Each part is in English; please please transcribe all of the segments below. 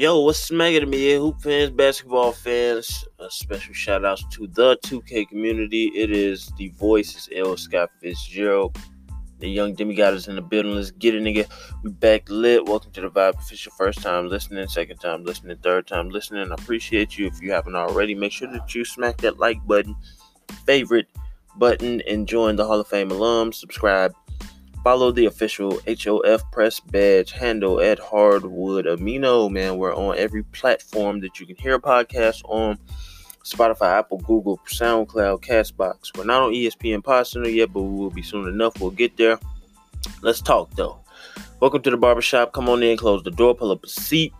Yo, what's smacking me? Hoop fans, basketball fans. A special shout outs to the 2K community. It is the voice, L. Scott Fitzgerald. The young demigod is in the building. Let's get it, nigga. We back lit. Welcome to the Vibe Official. First time listening, second time listening, third time listening. I appreciate you. If you haven't already, make sure that you smack that like button, favorite button, and join the Hall of Fame alums. Subscribe. Follow the official HOF Press Badge handle at Hardwood Amino. Man, we're on every platform that you can hear a podcast on. Spotify, Apple, Google, SoundCloud, Castbox. We're not on ESPN Pod Center yet, but we will be soon enough. We'll get there. Let's talk though. Welcome to the barbershop. Come on in, close the door, pull up a seat.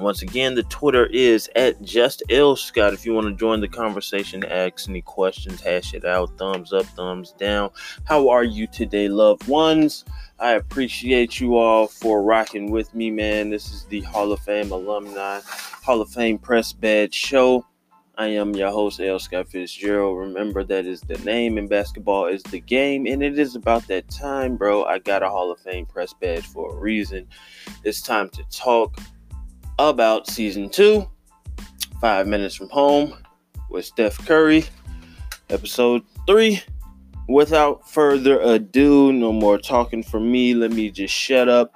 Once again, the Twitter is at just L Scott. If you want to join the conversation, ask any questions, hash it out, thumbs up, thumbs down. How are you today, loved ones? I appreciate you all for rocking with me, man. This is the Hall of Fame alumni, Hall of Fame press badge show. I am your host, L. Scott Fitzgerald. Remember that is the name in basketball is the game, and it is about that time, bro. I got a Hall of Fame press badge for a reason. It's time to talk about season two, five minutes from home with Steph Curry, episode three. Without further ado, no more talking for me. Let me just shut up.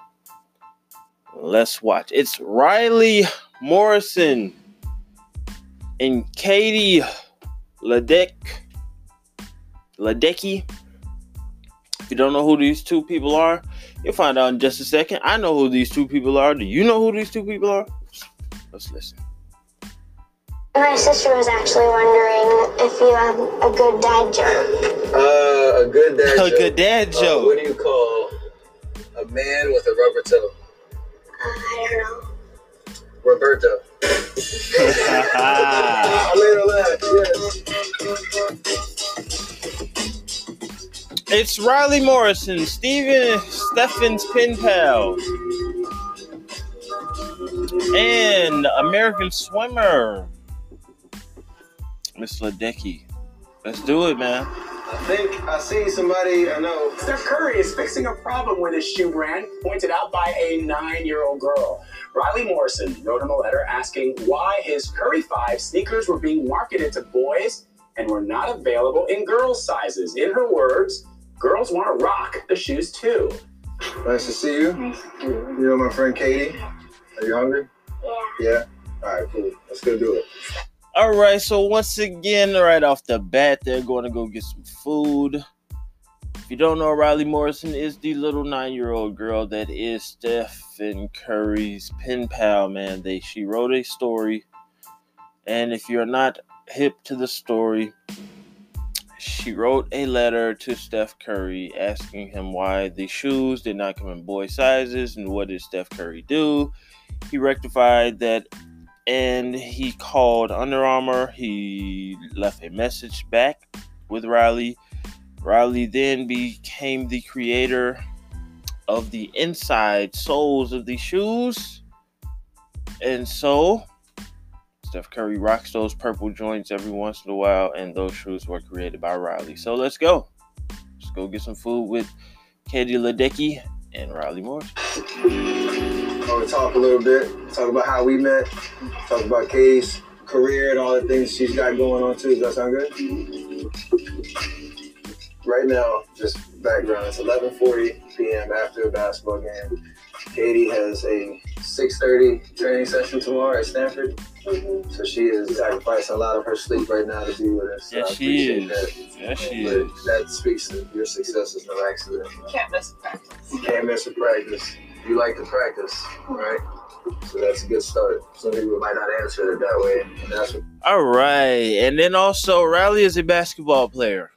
Let's watch. It's Riley Morrison and Katie Ledeck. Ledecky. If you don't know who these two people are, you'll find out in just a second. I know who these two people are. Do you know who these two people are? Let's listen. My sister was actually wondering if you have a good dad joke. Uh, a good dad A joke. good dad Uh, joke. what do you call a man with a rubber toe? Uh, I don't know. Roberto. I made her laugh. Yes. It's Riley Morrison, Steven Steffen's pen pal, and American swimmer, Miss Ledecky. Let's do it, man. I think I see somebody I know. Steph Curry is fixing a problem with his shoe brand, pointed out by a nine year old girl. Riley Morrison wrote him a letter asking why his Curry 5 sneakers were being marketed to boys and were not available in girls' sizes. In her words, girls want to rock the shoes too. Nice to see you. Nice to meet you. You know my friend Katie. Are you hungry? Yeah. Yeah. All right, cool. Let's go do it. All right, so once again, right off the bat, they're going to go get some food. If you don't know, Riley Morrison is the little nine-year-old girl that is Stephen Curry's pen pal. Man, they she wrote a story, and if you're not hip to the story, she wrote a letter to Steph Curry asking him why the shoes did not come in boy sizes and what did Steph Curry do. He rectified that and he called Under Armour. He left a message back with Riley. Riley then became the creator of the inside soles of the shoes. And so Steph Curry rocks those purple joints every once in a while, and those shoes were created by Riley. So let's go. Let's go get some food with Katie Ledecky and Riley Morris. I want to talk a little bit, talk about how we met, talk about Katie's career and all the things she's got going on too. Does that sound good? Right now, just background. It's 11:40 p.m. after a basketball game. Katie has a 6:30 training session tomorrow at Stanford, So she is sacrificing a lot of her sleep right now to be with us. So Yes, I she is. That. Yes, she But is. that speaks to your success is no accident. Can't miss a practice. You can't miss a practice. You like to practice, right? So that's a good start. Some people might not answer it that way, and that's what All right, and then also Riley is a basketball player.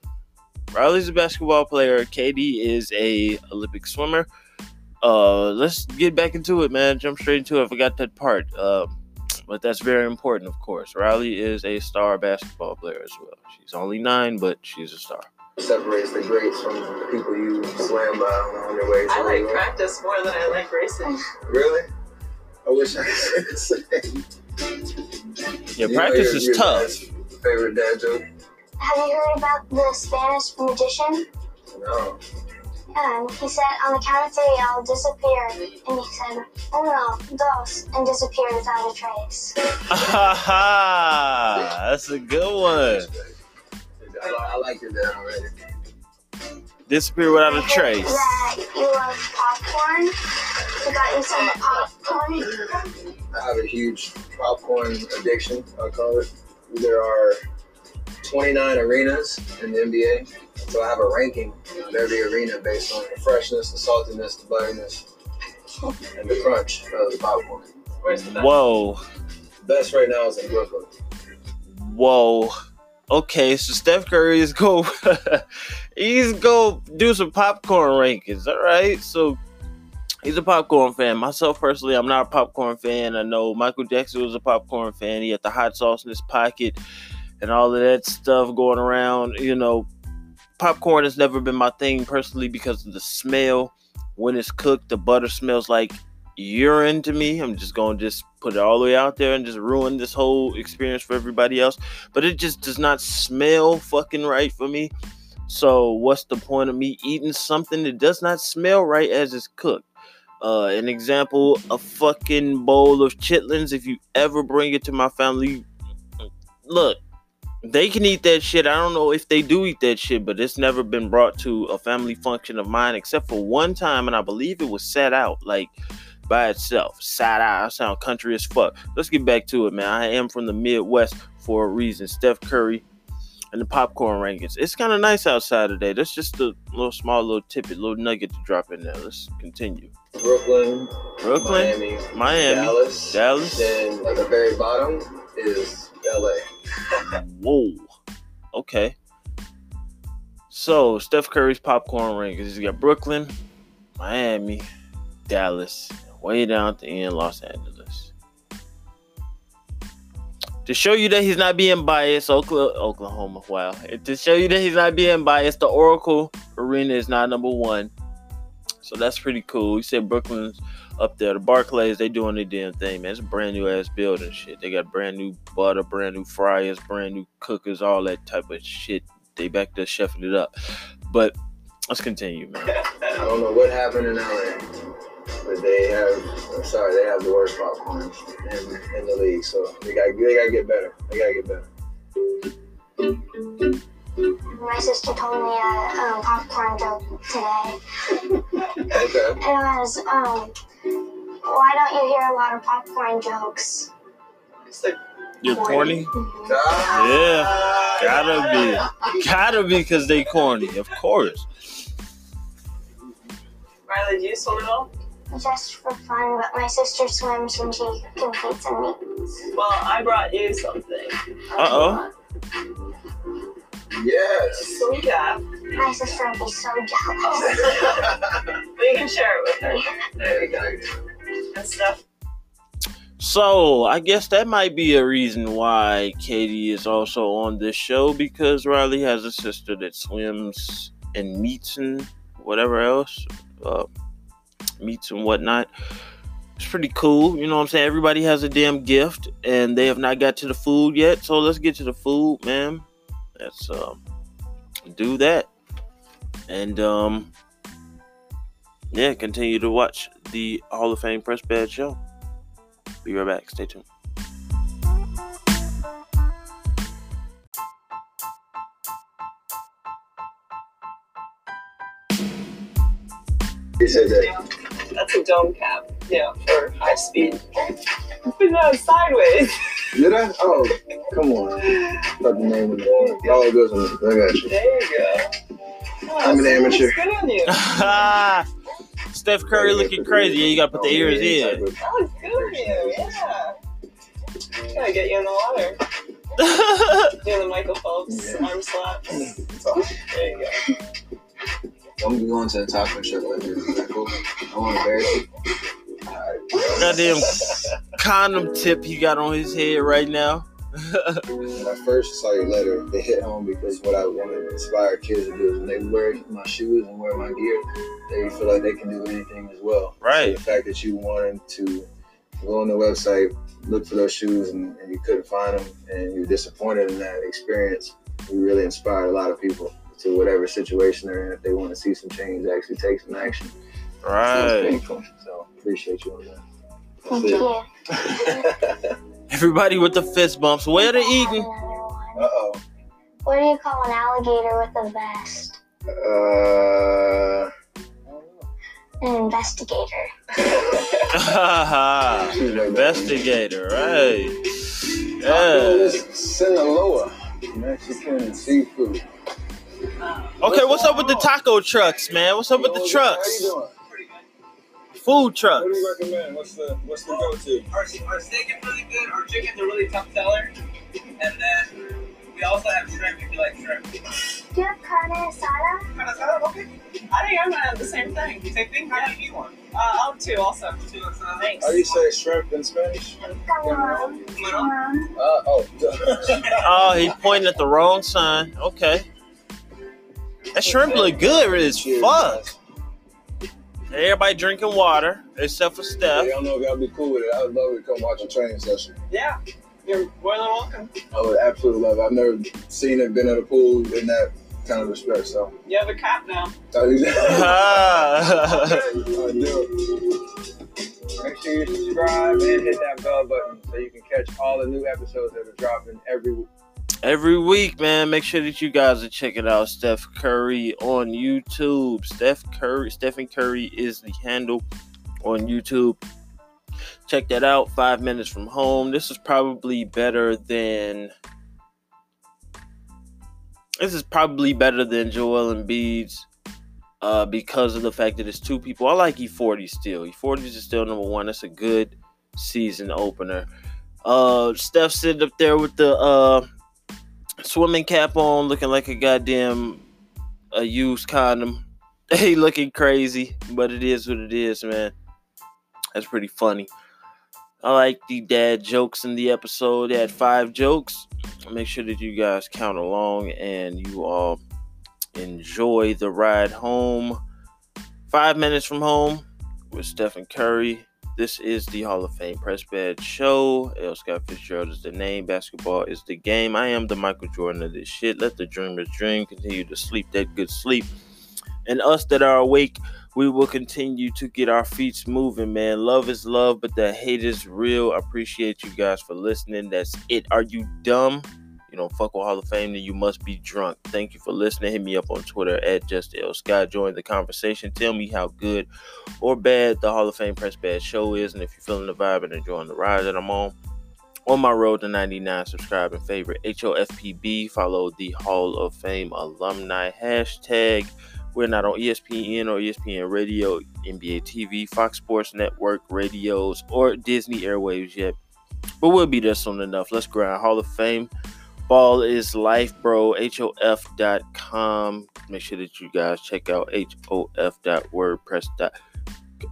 Riley's a basketball player. Katie is a Olympic swimmer. Uh, let's get back into it, man. Jump straight into it. I forgot that part. Um, but that's very important, of course. Riley is a star basketball player as well. She's only nine, but she's a star. separates the greats from the people you slam by on your way to. I like practice more than I like racing. Really? I wish I could say the same. Yeah, You practice your- is your tough. Favorite dad joke? Have you heard about the Spanish magician? No. And he said, on the count of three, I'll disappear. And he said, oh, uno, dos, and disappeared without a trace. That's a good one. I, like it dad already. Disappear without a trace. That you love popcorn. You got you some popcorn. I have a huge popcorn addiction, I call it. There are 29 arenas in the NBA, so I have a ranking of every arena based on the freshness, the saltiness, the butteriness, and the crunch of the popcorn. Where's the best? Whoa. Best right now is in Brooklyn. Whoa. Okay, so Steph Curry is go he's go do some popcorn rankings. All right. So he's a popcorn fan. Myself personally, I'm not a popcorn fan. I know Michael Jackson was a popcorn fan. He had the hot sauce in his pocket and all of that stuff going around. You know, popcorn has never been my thing personally because of the smell. When it's cooked, the butter smells like urine to me. I'm just gonna just put it all the way out there and just ruin this whole experience for everybody else. But it just does not smell fucking right for me. So what's the point of me eating something that does not smell right as it's cooked? Uh, an example, a fucking bowl of chitlins. If you ever bring it to my family, look, they can eat that shit. I don't know if they do eat that shit, but it's never been brought to a family function of mine except for one time, and I believe it was set out like by itself. Sat out. I sound country as fuck. Let's get back to it, man. I am from the Midwest for a reason. Steph Curry and the popcorn rankings. It's kind of nice outside today. That's just a little small little tidbit, little nugget to drop in there. Let's continue. Brooklyn, Brooklyn, Miami, Miami, Dallas, Dallas. Then at the very bottom is LA. Whoa. Okay. So Steph Curry's popcorn rankings. He's got Brooklyn, Miami, Dallas, way down at the end, Los Angeles. To show you that he's not being biased, Okla- Oklahoma, wow. To show you that he's not being biased, the Oracle Arena is not number one. So that's pretty cool. You said Brooklyn's up there. The Barclays, they doing their damn thing, man. It's a brand new ass building shit. They got brand new butter, brand new fryers, brand new cookers, all that type of shit. They back there chefing it up. But let's continue, man. I don't know what happened in LA, but they have. I'm sorry, they have the worst popcorn in, in the league. So they got they got to get better. They got to get better. My sister told me a um, popcorn joke today. Okay. It was, um, why don't you hear a lot of popcorn jokes? It's like, You're corny? Mhm. Ah, Gotta be. Gotta be because they corny, of course. Riley, do you swim at all? Just for fun, but my sister swims when she competes in meets. Well, I brought you something. Uh-oh. Yes. Swim cap. My sister would be so jealous. we can share it with her There you go. and stuff. So I guess that might be a reason why Katie is also on this show because Riley has a sister that swims and meets and whatever else, uh, meets and whatnot. It's pretty cool, you know what I'm saying? Everybody has a damn gift, and they have not got to the food yet. So let's get to the food, man. Let's um, do that, and um, yeah, continue to watch the Hall of Fame Press Badge show. Be right back. Stay tuned. He said that. That's a dome cap. Yeah, for high speed. But no, sideways. Did I? Oh, come on. Thought the name was. Oh, it goes on. I got you. There you go. Oh, I'm an so amateur. good on you. Steph Curry looking crazy. Yeah, you gotta put the ears in. That looks good on you. Yeah. Gotta get you in the water. Doing the Michael Phelps Yeah. arm slaps. There you go. I'm going to the taco truck later. Is that cool? I want to bury it. Alright. Goddamn condom tip he got on his head right now. When I first saw your letter, it hit home because what I want to inspire kids to do is when they wear my shoes and wear my gear, they feel like they can do anything as well. Right. So the fact that you wanted to go on the website, look for those shoes, and, and you couldn't find them, and you were disappointed in that experience, you really inspired a lot of people to whatever situation they're in. If they want to see some change, actually take some action. So Right. it's cool. So appreciate you on that. Thank That's you. it. Everybody with the fist bumps. Where they eating? Uh oh. What do you call an alligator with a vest? Uh. An investigator. Investigator, right? Taco Yeah. Sinaloa, Mexican seafood. Okay, what's up with the taco trucks, man? What's up with the How trucks? You doing? Food What do you recommend? What's the what's the go-to? Our, our steak is really good. Our chicken's a really top seller. And then we also have shrimp if you like shrimp. Do you have carne asada? Kind of salad, okay. I think I'm gonna have the same thing. Same thing. How many do you want? Uh, I'll have two also. Two of salad. Thanks. How do you say shrimp in Spanish? Camarón. Camarón. Camarón. Uh, oh. Oh, he pointing at the wrong sign. Okay. That shrimp look good as Cheers, fuck. Guys. Everybody drinking water except for Steph. I Steph. don't know if y'all be cool with it. I would love to come watch a training session. Yeah, you're more than welcome. I would absolutely love it. I've never seen it, been at a pool in that kind of respect. So, You have a cap now. I do. Ah. I. Make sure you subscribe and hit that bell button so you can catch all the new episodes that are dropping every week. Every week, man, make sure that you guys are checking out Steph Curry on YouTube. Steph Curry, Stephen Curry is the handle on YouTube. Check that out. Five minutes from home. This is probably better than. This is probably better than Joel Embiid's uh, because of the fact that it's two people. I like E40 still. E40 is still number one. That's a good season opener. Uh, Steph sitting up there with the uh, swimming cap on, looking like a goddamn a used condom. He looking crazy, but it is what it is, man. That's pretty funny. I like the dad jokes in the episode. They had five jokes. Make sure that you guys count along and you all enjoy the ride home. Five minutes from home with Stephen Curry. This is the Hall of Fame Press Badge Show. L. Scott Fitzgerald is the name. Basketball is the game. I am the Michael Jordan of this shit. Let the dreamers dream. Continue to sleep that good sleep. And us that are awake, we will continue to get our feet moving, man. Love is love, but the hate is real. I appreciate you guys for listening. That's it. Are you dumb? You know, fuck with Hall of Fame, then you must be drunk. Thank you for listening. Hit me up on Twitter at Just L Scott. Join the conversation. Tell me how good or bad the Hall of Fame Press Bad show is, and if you're feeling the vibe and enjoying the ride that I'm on. On my road to 99, subscribe and favorite HOFPB. Follow the Hall of Fame alumni hashtag. We're not on ESPN or ESPN Radio, NBA TV, Fox Sports Network, radios, or Disney Airwaves yet. But we'll be there soon enough. Let's grind. Hall of Fame. Ball is life, bro. HOF.com. Make sure that you guys check out HOF.wordpress.com.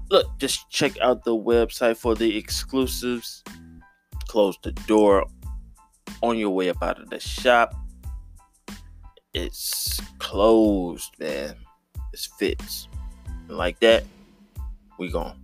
Look, just check out the website for the exclusives. Close the door on your way up out of the shop. It's closed, man. It's fits. Like that, we gone.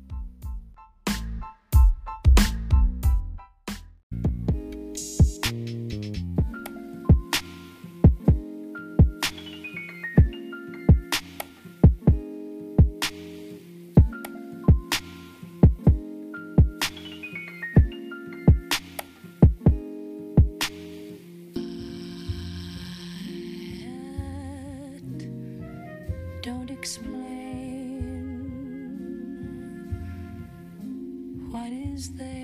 What